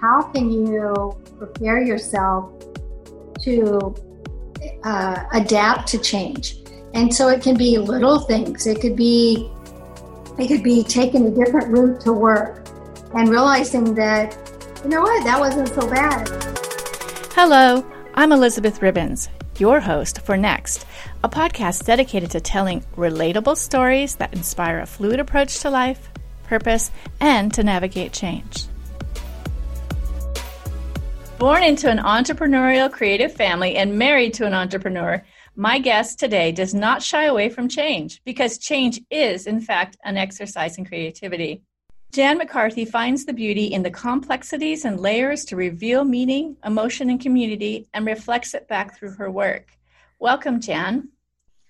how can you prepare yourself to uh, adapt to change? And so it can be little things. It could be it could be taking a different route to work and realizing that you know what that wasn't so bad. Hello, I'm Elizabeth Ribbons, your host for Next, a podcast dedicated to telling relatable stories that inspire a fluid approach to life, purpose, and to navigate change. Born into an entrepreneurial creative family and married to an entrepreneur, my guest today does not shy away from change because change is, in fact, an exercise in creativity. Jan McCarthy finds the beauty in the complexities and layers to reveal meaning, emotion, and community and reflects it back through her work. Welcome, Jan.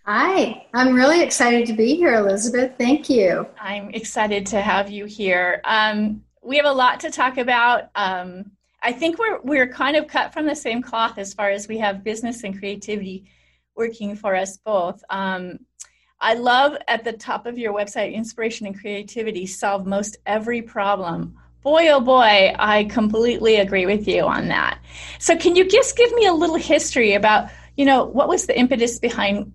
Hi, I'm really excited to be here, Elizabeth. Thank you. I'm excited to have you here. Um, we have a lot to talk about. Um, I think we're we're kind of cut from the same cloth as far as we have business and creativity working for us both. Um, I love at the top of your website, inspiration and creativity solve most every problem. Boy, oh boy, I completely agree with you on that. So, can you just give me a little history about, you know, what was the impetus behind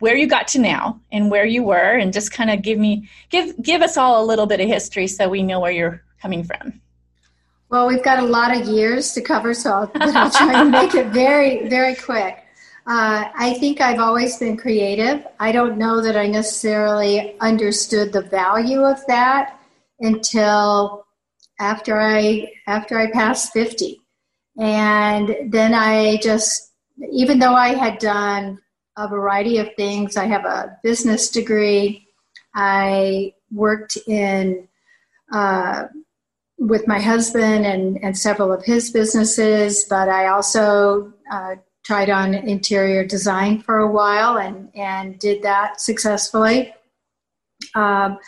where you got to now and where you were, and just kind of give me, give, give us all a little bit of history so we know where you're coming from. Well, we've got a lot of years to cover, so I'll, I'll try and make it very, very quick. Uh, I think I've always been creative. I don't know that I necessarily understood the value of that until after I after I passed fifty, and then I just even though I had done a variety of things, I have a business degree. I worked in uh, with my husband and, and several of his businesses, but I also uh, tried on interior design for a while and, and did that successfully. Um,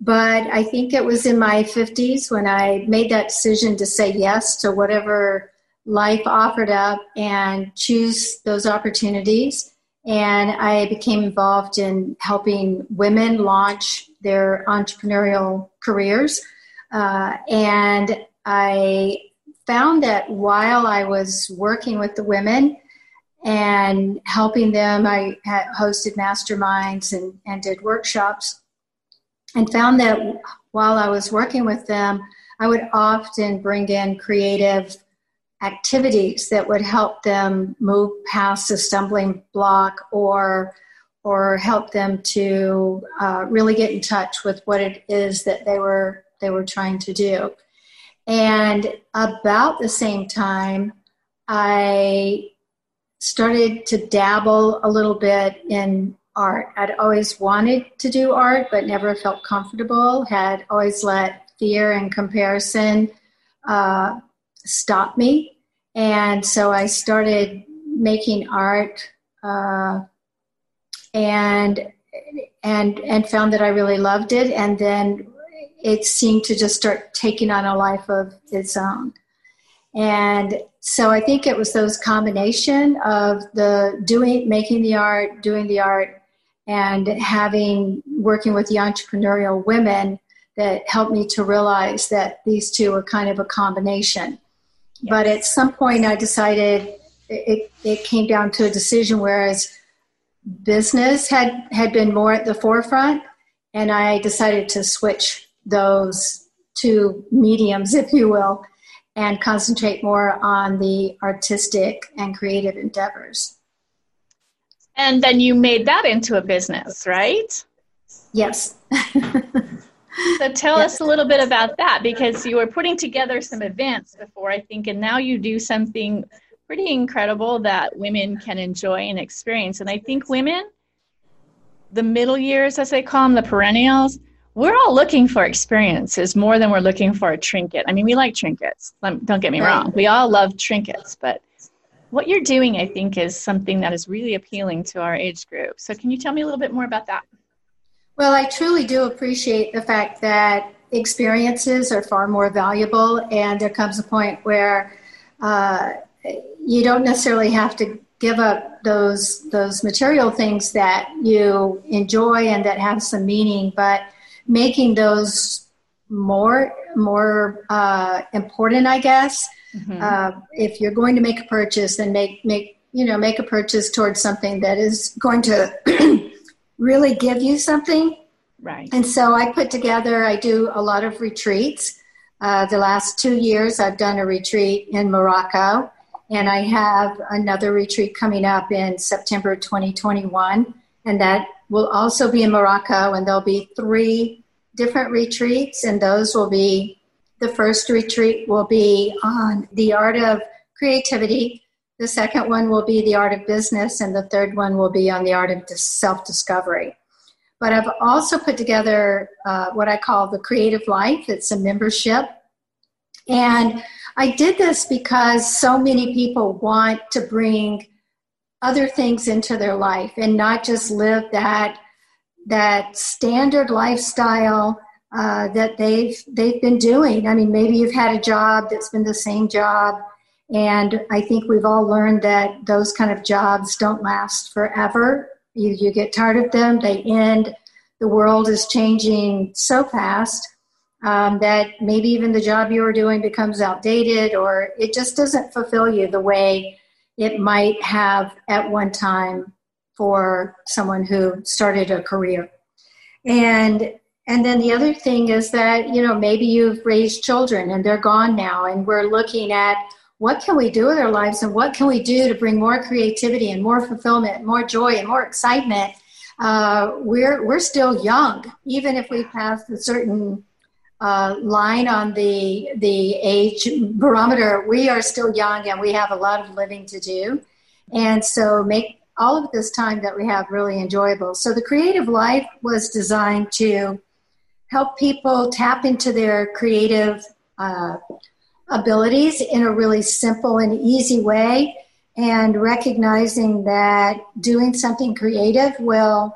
but I think it was in my 50s when I made that decision to say yes to whatever life offered up and choose those opportunities. And I became involved in helping women launch their entrepreneurial careers. Uh, and I found that while I was working with the women and helping them, I hosted masterminds and, and did workshops, and found that while I was working with them, I would often bring in creative activities that would help them move past a stumbling block or or help them to uh, really get in touch with what it is that they were they were trying to do. And about the same time, I started to dabble a little bit in art. I'd always wanted to do art, but never felt comfortable, had always let fear and comparison uh, stop me. And so I started making art uh, and and and found that I really loved it and then it seemed to just start taking on a life of its own. And so I think it was those combination of the doing, making the art, doing the art, and having working with the entrepreneurial women that helped me to realize that these two are kind of a combination. Yes. But at some point, I decided it, it came down to a decision. Whereas business had had been more at the forefront, and I decided to switch those two mediums, if you will, and concentrate more on the artistic and creative endeavors. And then you made that into a business, right? Yes. so tell yes. us a little bit about that because you were putting together some events before, I think, and now you do something pretty incredible that women can enjoy and experience. And I think women, the middle years, as they call them, the perennials, we're all looking for experiences more than we're looking for a trinket. I mean, we like trinkets. Don't get me wrong. We all love trinkets, but what you're doing, I think, is something that is really appealing to our age group. So, can you tell me a little bit more about that? Well, I truly do appreciate the fact that experiences are far more valuable, and there comes a point where uh, you don't necessarily have to give up those those material things that you enjoy and that have some meaning, but making those more more uh, important, I guess. Mm-hmm. Uh, if you're going to make a purchase, then make make you know make a purchase towards something that is going to really give you something. Right. And so I put together. I do a lot of retreats. Uh, the last two years, I've done a retreat in Morocco, and I have another retreat coming up in September 2021, and that will also be in Morocco, and there'll be three different retreats, and those will be the first retreat will be on the art of creativity. The second one will be the art of business, and the third one will be on the art of self discovery. But I've also put together uh, what I call the Creative Life. It's a membership. And I did this because so many people want to bring other things into their life and not just live that that standard lifestyle uh, that they've they've been doing. I mean, maybe you've had a job that's been the same job, and I think we've all learned that those kind of jobs don't last forever. You you get tired of them; they end. The world is changing so fast um, that maybe even the job you were doing becomes outdated, or it just doesn't fulfill you the way it might have at one time for someone who started a career. And and then the other thing is that you know maybe you've raised children and they're gone now, and we're looking at what can we do with our lives and what can we do to bring more creativity and more fulfillment, more joy and more excitement. Uh, we're we're still young, even if we pass a certain uh, line on the the age barometer. We are still young and we have a lot of living to do, and so make all of this time that we have really enjoyable. So the creative life was designed to help people tap into their creative uh, abilities in a really simple and easy way, and recognizing that doing something creative will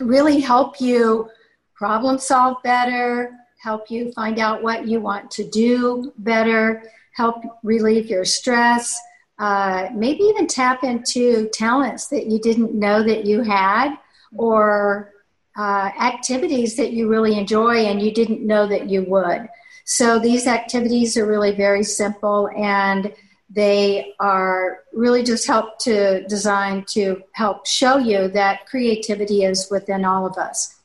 really help you problem solve better help you find out what you want to do better, help relieve your stress, uh, maybe even tap into talents that you didn't know that you had or uh, activities that you really enjoy and you didn't know that you would. So these activities are really very simple and they are really just help to design to help show you that creativity is within all of us.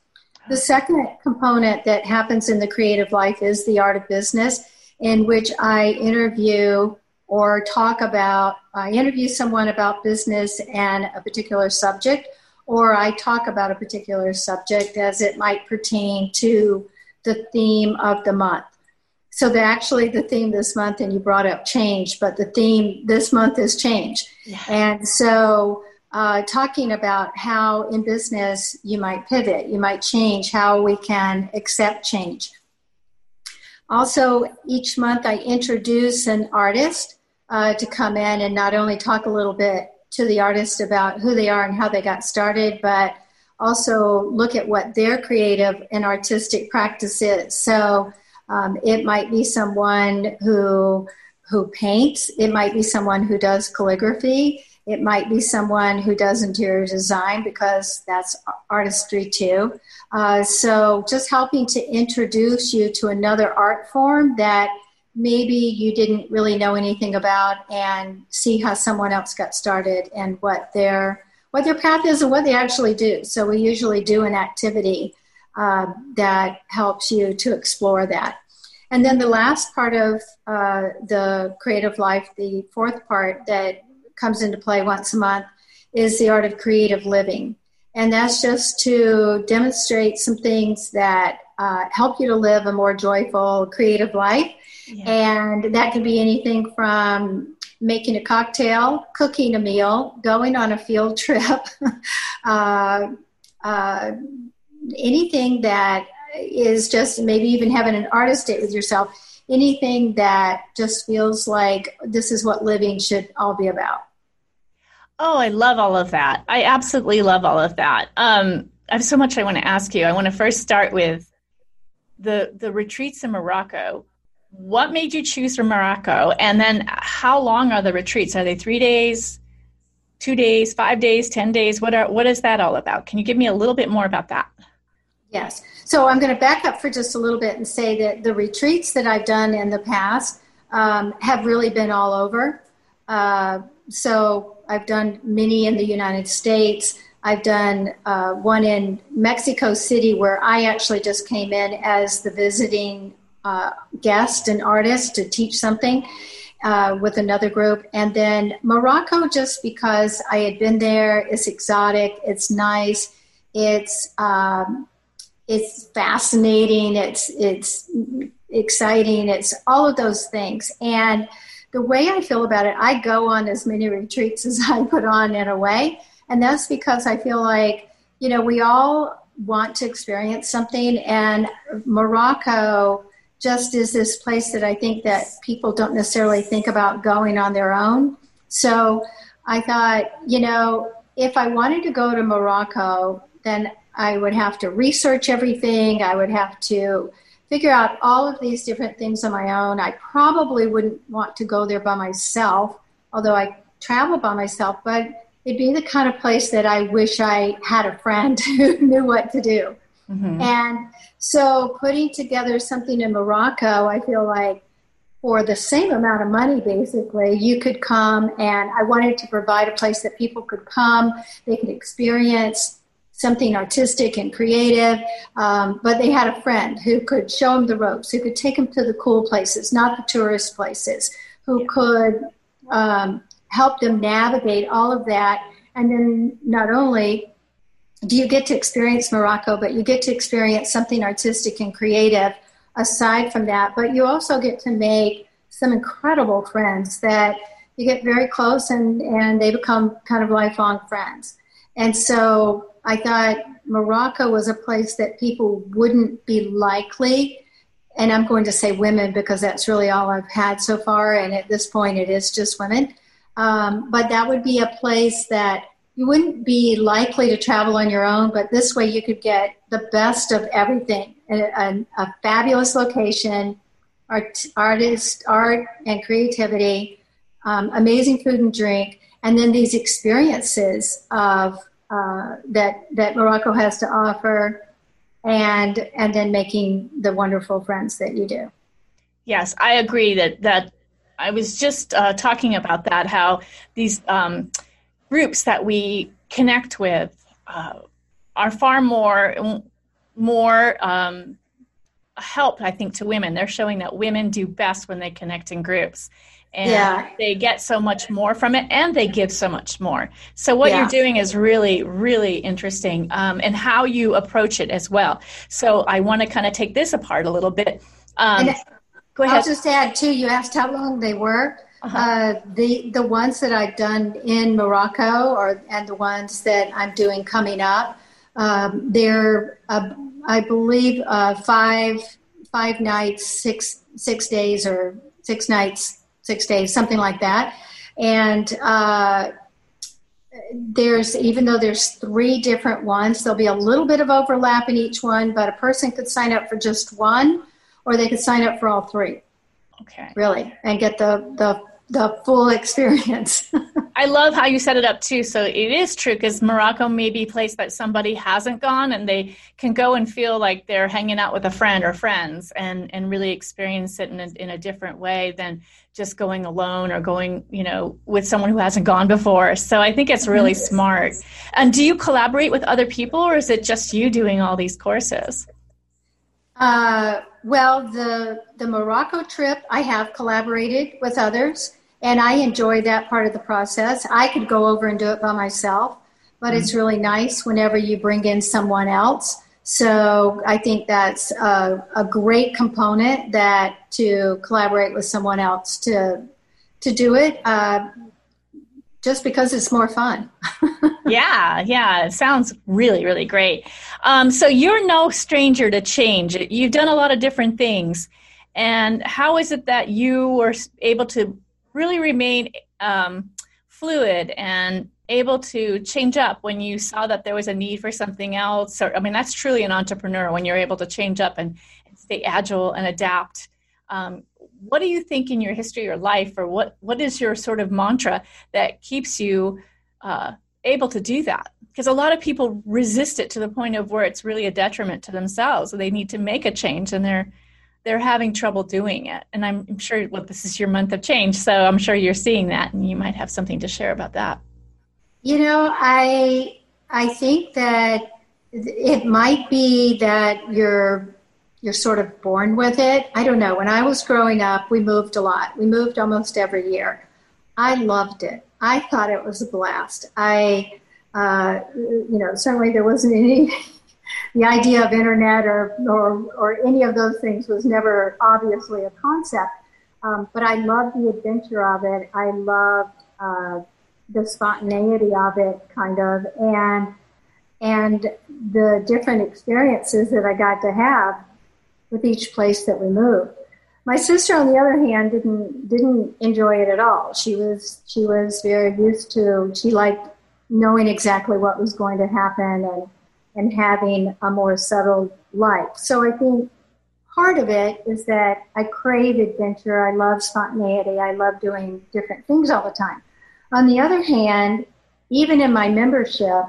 The second component that happens in the creative life is the art of business, in which I interview or talk about, I interview someone about business and a particular subject, or I talk about a particular subject as it might pertain to the theme of the month. So, the, actually, the theme this month, and you brought up change, but the theme this month is change. Yeah. And so, uh, talking about how in business you might pivot, you might change, how we can accept change. Also, each month I introduce an artist uh, to come in and not only talk a little bit to the artist about who they are and how they got started, but also look at what their creative and artistic practice is. So um, it might be someone who who paints. It might be someone who does calligraphy. It might be someone who does interior design because that's artistry too. Uh, so, just helping to introduce you to another art form that maybe you didn't really know anything about and see how someone else got started and what their what their path is and what they actually do. So we usually do an activity uh, that helps you to explore that. And then the last part of uh, the creative life, the fourth part that comes into play once a month is the art of creative living. And that's just to demonstrate some things that uh, help you to live a more joyful, creative life. Yeah. And that can be anything from making a cocktail, cooking a meal, going on a field trip, uh, uh, anything that is just maybe even having an artist date with yourself, anything that just feels like this is what living should all be about. Oh, I love all of that. I absolutely love all of that. Um, I have so much I want to ask you. I want to first start with the the retreats in Morocco. What made you choose for Morocco? And then how long are the retreats? Are they three days, two days, five days, ten days? What are what is that all about? Can you give me a little bit more about that? Yes. So I'm going to back up for just a little bit and say that the retreats that I've done in the past um, have really been all over. Uh, so I've done many in the United States. I've done uh, one in Mexico City where I actually just came in as the visiting uh, guest and artist to teach something uh, with another group. And then Morocco, just because I had been there, it's exotic, it's nice, it's um, it's fascinating, it's it's exciting, it's all of those things. And the way I feel about it, I go on as many retreats as I put on in a way, and that's because I feel like you know we all want to experience something, and Morocco just is this place that I think that people don't necessarily think about going on their own. So I thought, you know, if I wanted to go to Morocco, then I would have to research everything. I would have to figure out all of these different things on my own. I probably wouldn't want to go there by myself, although I travel by myself, but it'd be the kind of place that I wish I had a friend who knew what to do. Mm-hmm. And so putting together something in Morocco, I feel like for the same amount of money, basically, you could come and I wanted to provide a place that people could come, they could experience something artistic and creative, um, but they had a friend who could show them the ropes, who could take them to the cool places, not the tourist places, who could um, help them navigate all of that. And then not only do you get to experience Morocco, but you get to experience something artistic and creative aside from that. But you also get to make some incredible friends that you get very close and, and they become kind of lifelong friends. And so I thought Morocco was a place that people wouldn't be likely, and I'm going to say women because that's really all I've had so far, and at this point it is just women. Um, but that would be a place that you wouldn't be likely to travel on your own, but this way you could get the best of everything a, a, a fabulous location, art, artist, art, and creativity, um, amazing food and drink, and then these experiences of uh, that that Morocco has to offer, and and then making the wonderful friends that you do. Yes, I agree that that I was just uh, talking about that how these. Um, groups that we connect with uh, are far more more um, help i think to women they're showing that women do best when they connect in groups and yeah. they get so much more from it and they give so much more so what yeah. you're doing is really really interesting um, and how you approach it as well so i want to kind of take this apart a little bit um, go ahead i'll just to add too you asked how long they were uh-huh. Uh, the the ones that I've done in Morocco, or and the ones that I'm doing coming up, um, they're uh, I believe uh, five five nights, six six days, or six nights, six days, something like that. And uh, there's even though there's three different ones, there'll be a little bit of overlap in each one, but a person could sign up for just one, or they could sign up for all three. Okay. Really, and get the the the full experience. I love how you set it up too. So it is true because Morocco may be a place that somebody hasn't gone and they can go and feel like they're hanging out with a friend or friends and, and really experience it in a, in a different way than just going alone or going, you know, with someone who hasn't gone before. So I think it's really smart. And do you collaborate with other people or is it just you doing all these courses? Uh, well, the the Morocco trip, I have collaborated with others, and I enjoy that part of the process. I could go over and do it by myself, but mm-hmm. it's really nice whenever you bring in someone else. So I think that's a, a great component that to collaborate with someone else to to do it. Uh, just because it's more fun. yeah, yeah, it sounds really, really great. Um, so you're no stranger to change. You've done a lot of different things. And how is it that you were able to really remain um, fluid and able to change up when you saw that there was a need for something else? Or, I mean, that's truly an entrepreneur when you're able to change up and, stay agile and adapt. Um, what do you think in your history or life, or what, what is your sort of mantra that keeps you uh, able to do that because a lot of people resist it to the point of where it's really a detriment to themselves they need to make a change and they're they're having trouble doing it. And i'm sure well this is your month of change so i'm sure you're seeing that and you might have something to share about that. You know i i think that it might be that you're you're sort of born with it. I don't know. When i was growing up we moved a lot. We moved almost every year. I loved it. I thought it was a blast. I uh, you know certainly there wasn't any the idea of internet or, or, or any of those things was never obviously a concept. Um, but I loved the adventure of it. I loved uh, the spontaneity of it, kind of, and and the different experiences that I got to have with each place that we moved. My sister, on the other hand, didn't didn't enjoy it at all. She was she was very used to. She liked knowing exactly what was going to happen and and having a more settled life. So I think part of it is that I crave adventure. I love spontaneity. I love doing different things all the time. On the other hand, even in my membership,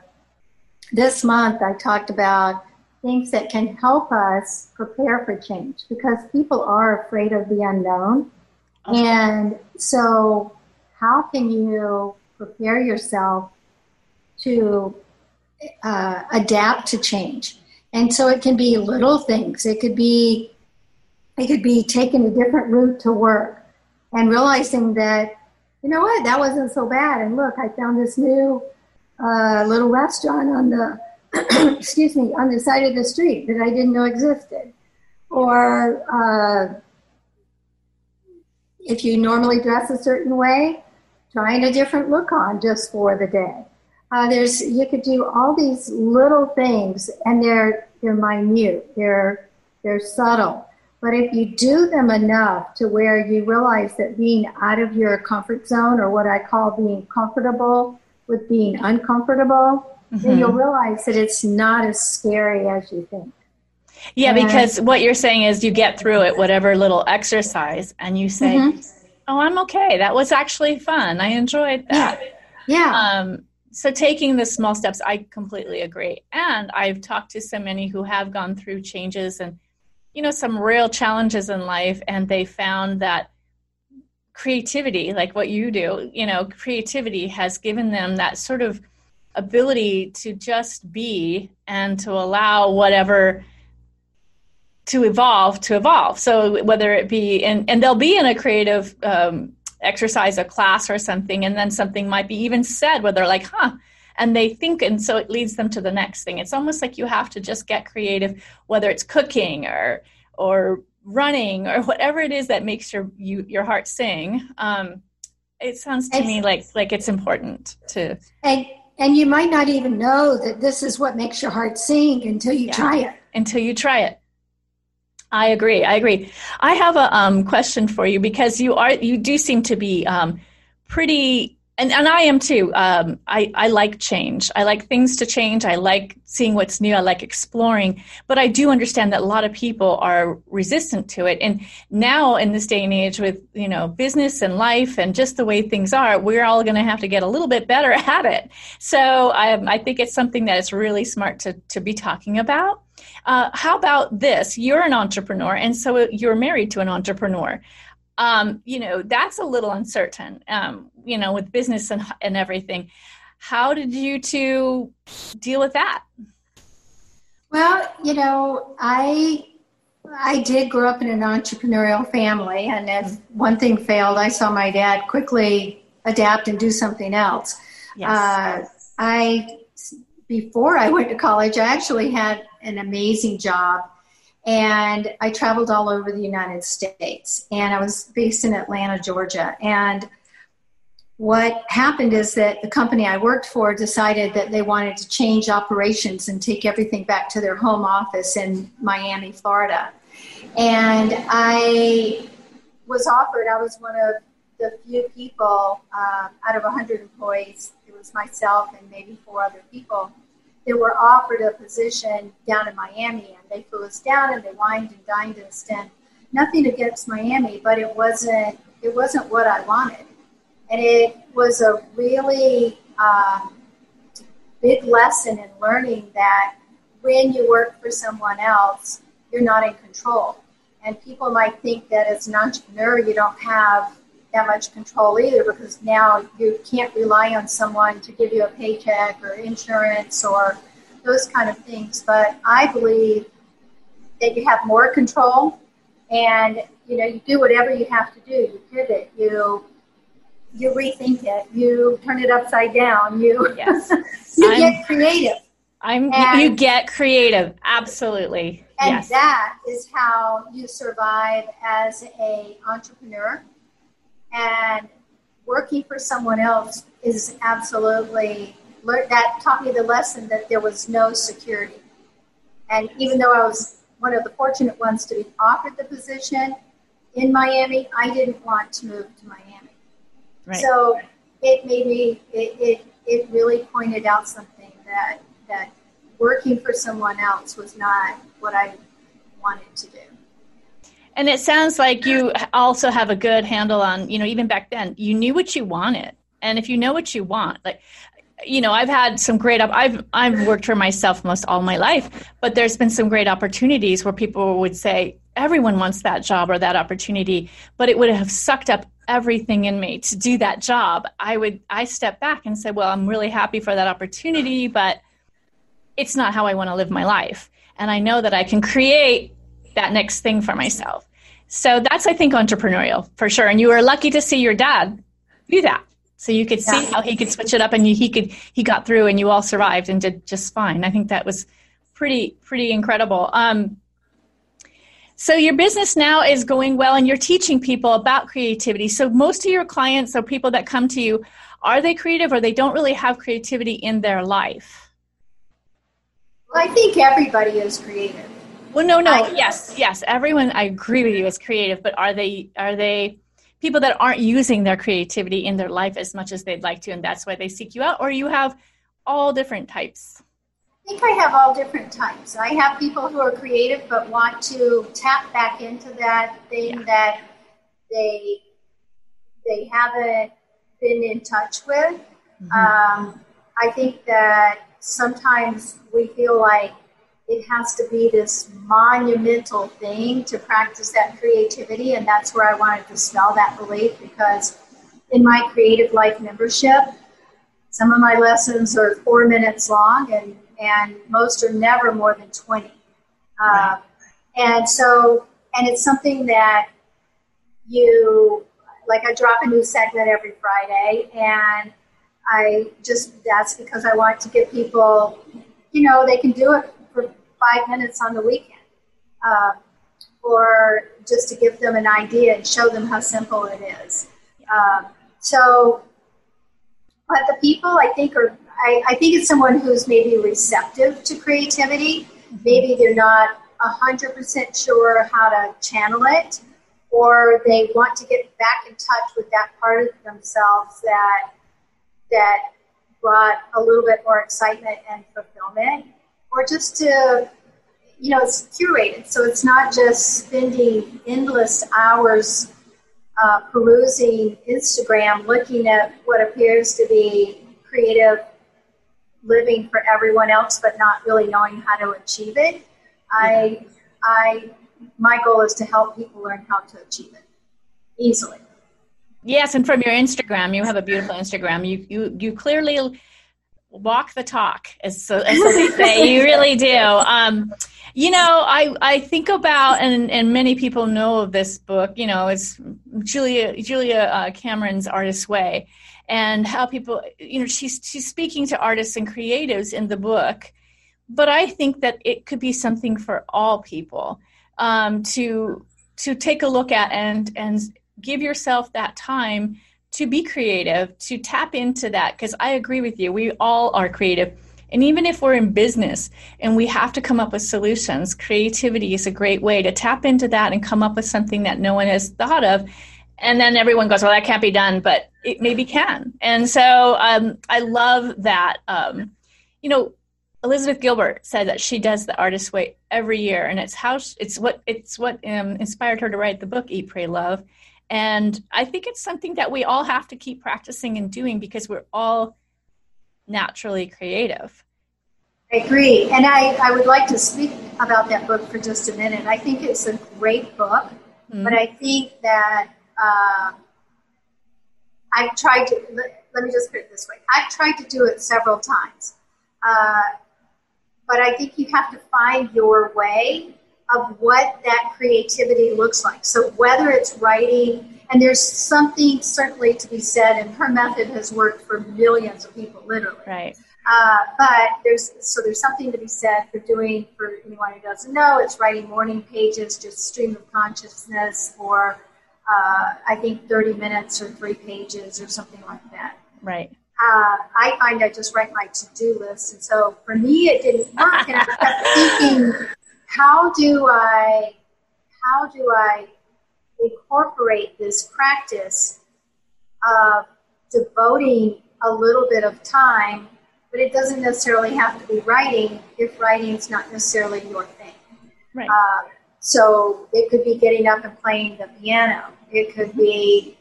this month I talked about things that can help us prepare for change because people are afraid of the unknown. Okay. And so, how can you prepare yourself to uh, adapt to change. And so it can be little things. It could be it could be taking a different route to work and realizing that you know what that wasn't so bad. And look, I found this new uh, little restaurant on the excuse me on the side of the street that I didn't know existed. Or uh, if you normally dress a certain way, trying a different look on just for the day. Uh, there's you could do all these little things, and they're they're minute, they're they're subtle. But if you do them enough to where you realize that being out of your comfort zone, or what I call being comfortable with being uncomfortable, mm-hmm. then you'll realize that it's not as scary as you think. Yeah, and, because what you're saying is you get through it, whatever little exercise, and you say, mm-hmm. "Oh, I'm okay. That was actually fun. I enjoyed that." Yeah. yeah. Um, so taking the small steps i completely agree. And i've talked to so many who have gone through changes and you know some real challenges in life and they found that creativity like what you do you know creativity has given them that sort of ability to just be and to allow whatever to evolve to evolve. So whether it be in and they'll be in a creative um, exercise a class or something and then something might be even said where they're like huh and they think and so it leads them to the next thing. It's almost like you have to just get creative whether it's cooking or or running or whatever it is that makes your you your heart sing. Um, it sounds to me like like it's important to and and you might not even know that this is what makes your heart sing until you yeah, try it. Until you try it I agree. I agree. I have a um, question for you because you are you do seem to be um, pretty and, and I am too. Um, I, I like change. I like things to change. I like seeing what's new. I like exploring. But I do understand that a lot of people are resistant to it. And now in this day and age with, you know, business and life and just the way things are, we're all going to have to get a little bit better at it. So I, I think it's something that is really smart to, to be talking about. Uh, how about this? You're an entrepreneur, and so you're married to an entrepreneur um, you know, that's a little uncertain, um, you know, with business and, and everything. How did you two deal with that? Well, you know, I I did grow up in an entrepreneurial family, and if one thing failed, I saw my dad quickly adapt and do something else. Yes. Uh, I before I went to college, I actually had an amazing job and I traveled all over the United States. And I was based in Atlanta, Georgia. And what happened is that the company I worked for decided that they wanted to change operations and take everything back to their home office in Miami, Florida. And I was offered, I was one of the few people um, out of 100 employees, was myself and maybe four other people that were offered a position down in Miami, and they flew us down and they wined and dined us. And nothing against Miami, but it wasn't it wasn't what I wanted, and it was a really um, big lesson in learning that when you work for someone else, you're not in control. And people might think that as an entrepreneur, you don't have that much control either because now you can't rely on someone to give you a paycheck or insurance or those kind of things. But I believe that you have more control and you know you do whatever you have to do. You pivot, you you rethink it, you turn it upside down, you yes. you get creative. I'm and, you get creative, absolutely. And yes. that is how you survive as a entrepreneur. And working for someone else is absolutely that taught me the lesson that there was no security. And even though I was one of the fortunate ones to be offered the position in Miami, I didn't want to move to Miami. Right. So it made me it, it it really pointed out something that that working for someone else was not what I wanted to do. And it sounds like you also have a good handle on, you know, even back then, you knew what you wanted. And if you know what you want, like, you know, I've had some great, I've, I've worked for myself most all my life, but there's been some great opportunities where people would say, everyone wants that job or that opportunity, but it would have sucked up everything in me to do that job. I would, I step back and say, well, I'm really happy for that opportunity, but it's not how I want to live my life. And I know that I can create that next thing for myself. So that's, I think, entrepreneurial for sure. And you were lucky to see your dad do that. So you could see yeah. how he could switch it up and you, he could, he got through and you all survived and did just fine. I think that was pretty, pretty incredible. Um, so your business now is going well and you're teaching people about creativity. So most of your clients or people that come to you, are they creative or they don't really have creativity in their life? Well, I think everybody is creative. Well, no, no, I, yes, yes. Everyone, I agree with you, is creative, but are they are they people that aren't using their creativity in their life as much as they'd like to, and that's why they seek you out, or you have all different types? I think I have all different types. I have people who are creative but want to tap back into that thing yeah. that they they haven't been in touch with. Mm-hmm. Um, I think that sometimes we feel like it has to be this monumental thing to practice that creativity. And that's where I wanted to spell that belief because in my creative life membership, some of my lessons are four minutes long and, and most are never more than 20. Uh, and so, and it's something that you, like I drop a new segment every Friday and I just, that's because I want to give people, you know, they can do it five minutes on the weekend. Uh, or just to give them an idea and show them how simple it is. Um, so, but the people I think are, I, I, think it's someone who's maybe receptive to creativity. Mm-hmm. Maybe they're not 100% sure how to channel it, or they want to get back in touch with that part of themselves that, that brought a little bit more excitement and fulfillment, or just to you know, it's curated, so it's not just spending endless hours uh, perusing Instagram, looking at what appears to be creative living for everyone else, but not really knowing how to achieve it. I, I, my goal is to help people learn how to achieve it easily. Yes, and from your Instagram, you have a beautiful Instagram. You you you clearly walk the talk, as so, as they say. you really do. Um, you know, I, I think about, and, and many people know of this book, you know, it's Julia, Julia uh, Cameron's Artist's Way, and how people, you know, she's, she's speaking to artists and creatives in the book. But I think that it could be something for all people um, to to take a look at and and give yourself that time to be creative, to tap into that. Because I agree with you, we all are creative and even if we're in business and we have to come up with solutions, creativity is a great way to tap into that and come up with something that no one has thought of. And then everyone goes, well, that can't be done, but it maybe can. And so um, I love that. Um, you know, Elizabeth Gilbert said that she does the artist way every year, and it's how it's what it's what um, inspired her to write the book Eat, Pray, Love. And I think it's something that we all have to keep practicing and doing because we're all naturally creative. I agree. And I, I would like to speak about that book for just a minute. I think it's a great book, mm-hmm. but I think that uh, I've tried to, let, let, me just put it this way I've tried to do it several times. Uh, but I think you have to find your way of what that creativity looks like. So whether it's writing, and there's something certainly to be said, and her method has worked for millions of people, literally. Right. Uh, but there's so there's something to be said for doing for anyone who doesn't know. It's writing morning pages, just stream of consciousness, or uh, I think 30 minutes or three pages or something like that. Right. Uh, I find I just write my to-do list, and so for me it didn't work. and I kept thinking, how do I, how do I incorporate this practice of devoting a little bit of time but it doesn't necessarily have to be writing if writing is not necessarily your thing. Right. Uh, so it could be getting up and playing the piano. It could be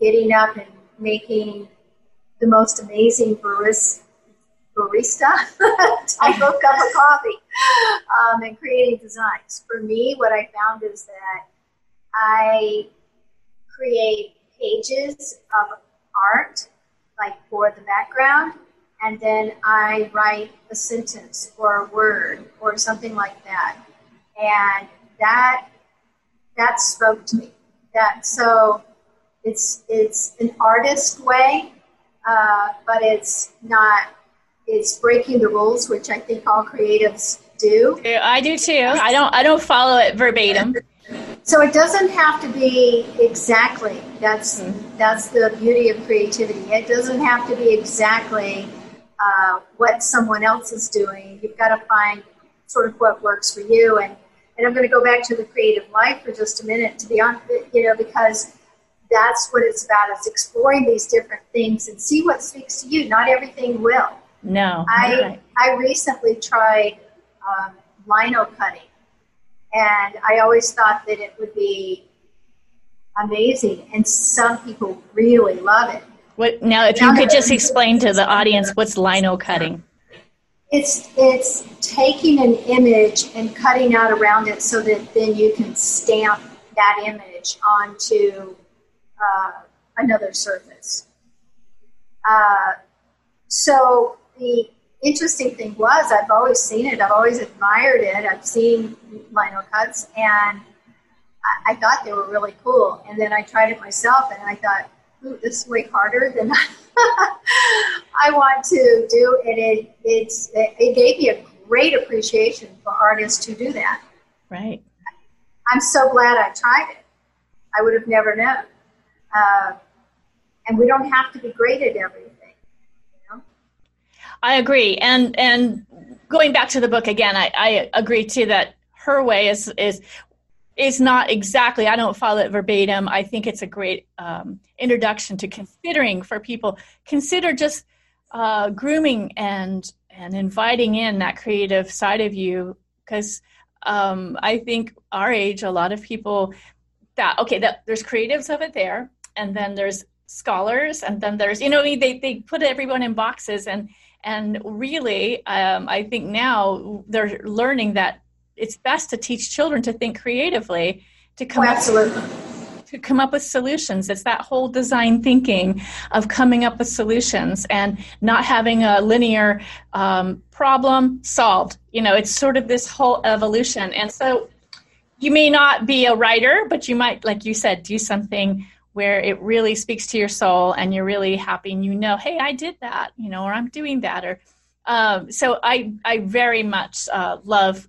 getting up and making the most amazing barista, barista type of cup of coffee um, and creating designs. For me, what I found is that I create pages of art, like for the background, and then I write a sentence or a word or something like that. And that that spoke to me. That so it's it's an artist way, uh, but it's not. It's breaking the rules, which I think all creatives do. I do too. I don't. I don't follow it verbatim. So it doesn't have to be exactly. That's mm-hmm. that's the beauty of creativity. It doesn't have to be exactly uh, what someone else is doing. You've got to find sort of what works for you. And, and I'm going to go back to the creative life for just a minute, to be honest, you know, because that's what it's about is exploring these different things and see what speaks to you. Not everything will. No. I, right. I recently tried um, lino cutting, and I always thought that it would be amazing, and some people really love it. What now? If you could just explain to the audience what's lino cutting. It's it's taking an image and cutting out around it so that then you can stamp that image onto uh, another surface. Uh, so the interesting thing was I've always seen it. I've always admired it. I've seen lino cuts and I, I thought they were really cool. And then I tried it myself and I thought, ooh, this is way harder than I want to do. And it, it's, it gave me a great appreciation for artists who do that. Right. I'm so glad I tried it. I would have never known. Uh, and we don't have to be great at everything. I agree. And, and going back to the book again, I, I agree too that her way is, is is not exactly i don't follow it verbatim. I think it's a great um, introduction to considering for people. Consider just uh, grooming and and inviting in that creative side of you. Because um, i think our age a lot of people that okay that there's creatives of it there and then there's scholars and then there's you know they, they put everyone in boxes and and really um, i think now they're learning that it's best to teach children to think creatively to come oh, absolutely. to come up with solutions. It's that whole design thinking of coming up with solutions and not having a linear um, problem solved. You know it's sort of this whole evolution. And so you may not be a writer but you might like you said do something where it really speaks to your soul and you're really happy and you know hey i did that you know or i'm doing that or um, so I, I very much uh, love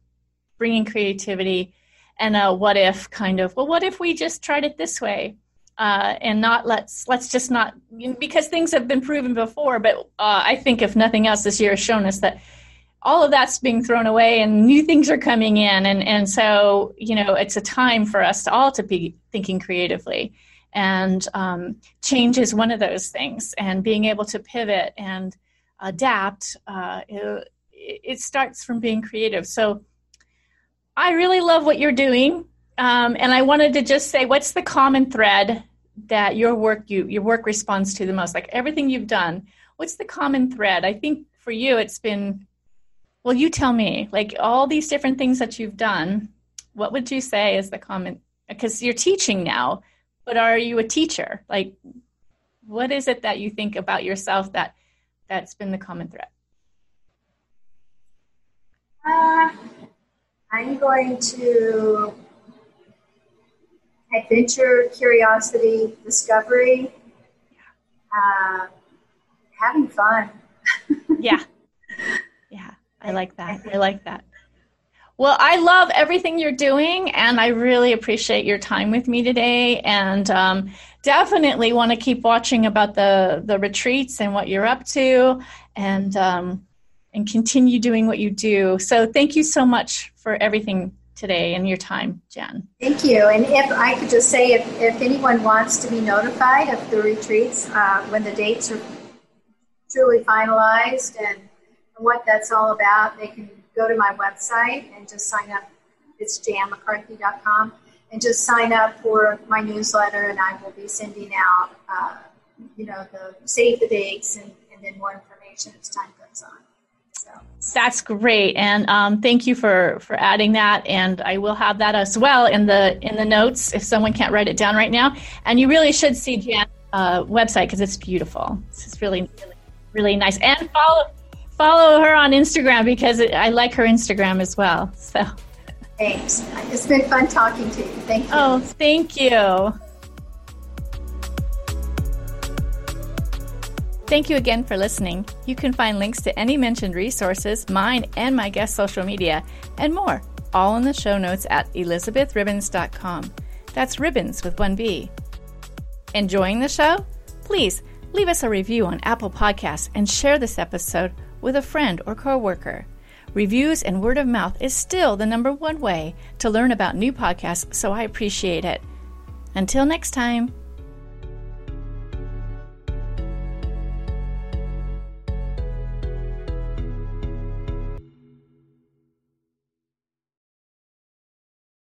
bringing creativity and a what if kind of well what if we just tried it this way? Uh, and not let's let's just not because things have been proven before but uh, i think if nothing else this year has shown us that all of that's being thrown away and new things are coming in. And and so you know it's a time for us all to be thinking creatively and um, change is one of those things and being able to pivot and adapt uh, it, it starts from being creative so I really love what you're doing. Um, and I wanted to just say, what's the common thread that your work you your work responds to the most? Like everything you've done, what's the common thread? I think for you, it's been, well, you tell me, like all these different things that you've done, what would you say is the common, because you're teaching now, but are you a teacher? Like, what is it that you think about yourself that that's been the common thread? Uh, I'm going to adventure, curiosity, discovery, uh, having fun. yeah. Yeah. I like that. I like that. Well, I love everything you're doing, and I really appreciate your time with me today. And um, definitely want to keep watching about the the retreats and what you're up to, and um, and continue doing what you do. So, thank you so much for everything today and your time, Jen. Thank you. And if I could just say, if, if anyone wants to be notified of the retreats uh, when the dates are truly finalized and what that's all about, they can go to my website and just sign up. It's janmccarthy.com and just sign up for my newsletter, and I will be sending out, uh, you know, the save the dates and, and then more information as time goes on. So. That's great, and um, thank you for for adding that. And I will have that as well in the in the notes if someone can't write it down right now. And you really should see Jan's uh, website because it's beautiful. It's really, really, really nice. And follow follow her on Instagram because it, I like her Instagram as well. So. Thanks. It's been fun talking to you. Thank you. Oh, thank you. Thank you again for listening. You can find links to any mentioned resources, mine and my guest social media, and more, all in the show notes at elizabethribons.com. That's ribbons with one B. Enjoying the show? Please leave us a review on Apple Podcasts and share this episode with a friend or coworker. Reviews and word of mouth is still the number one way to learn about new podcasts, so I appreciate it. Until next time.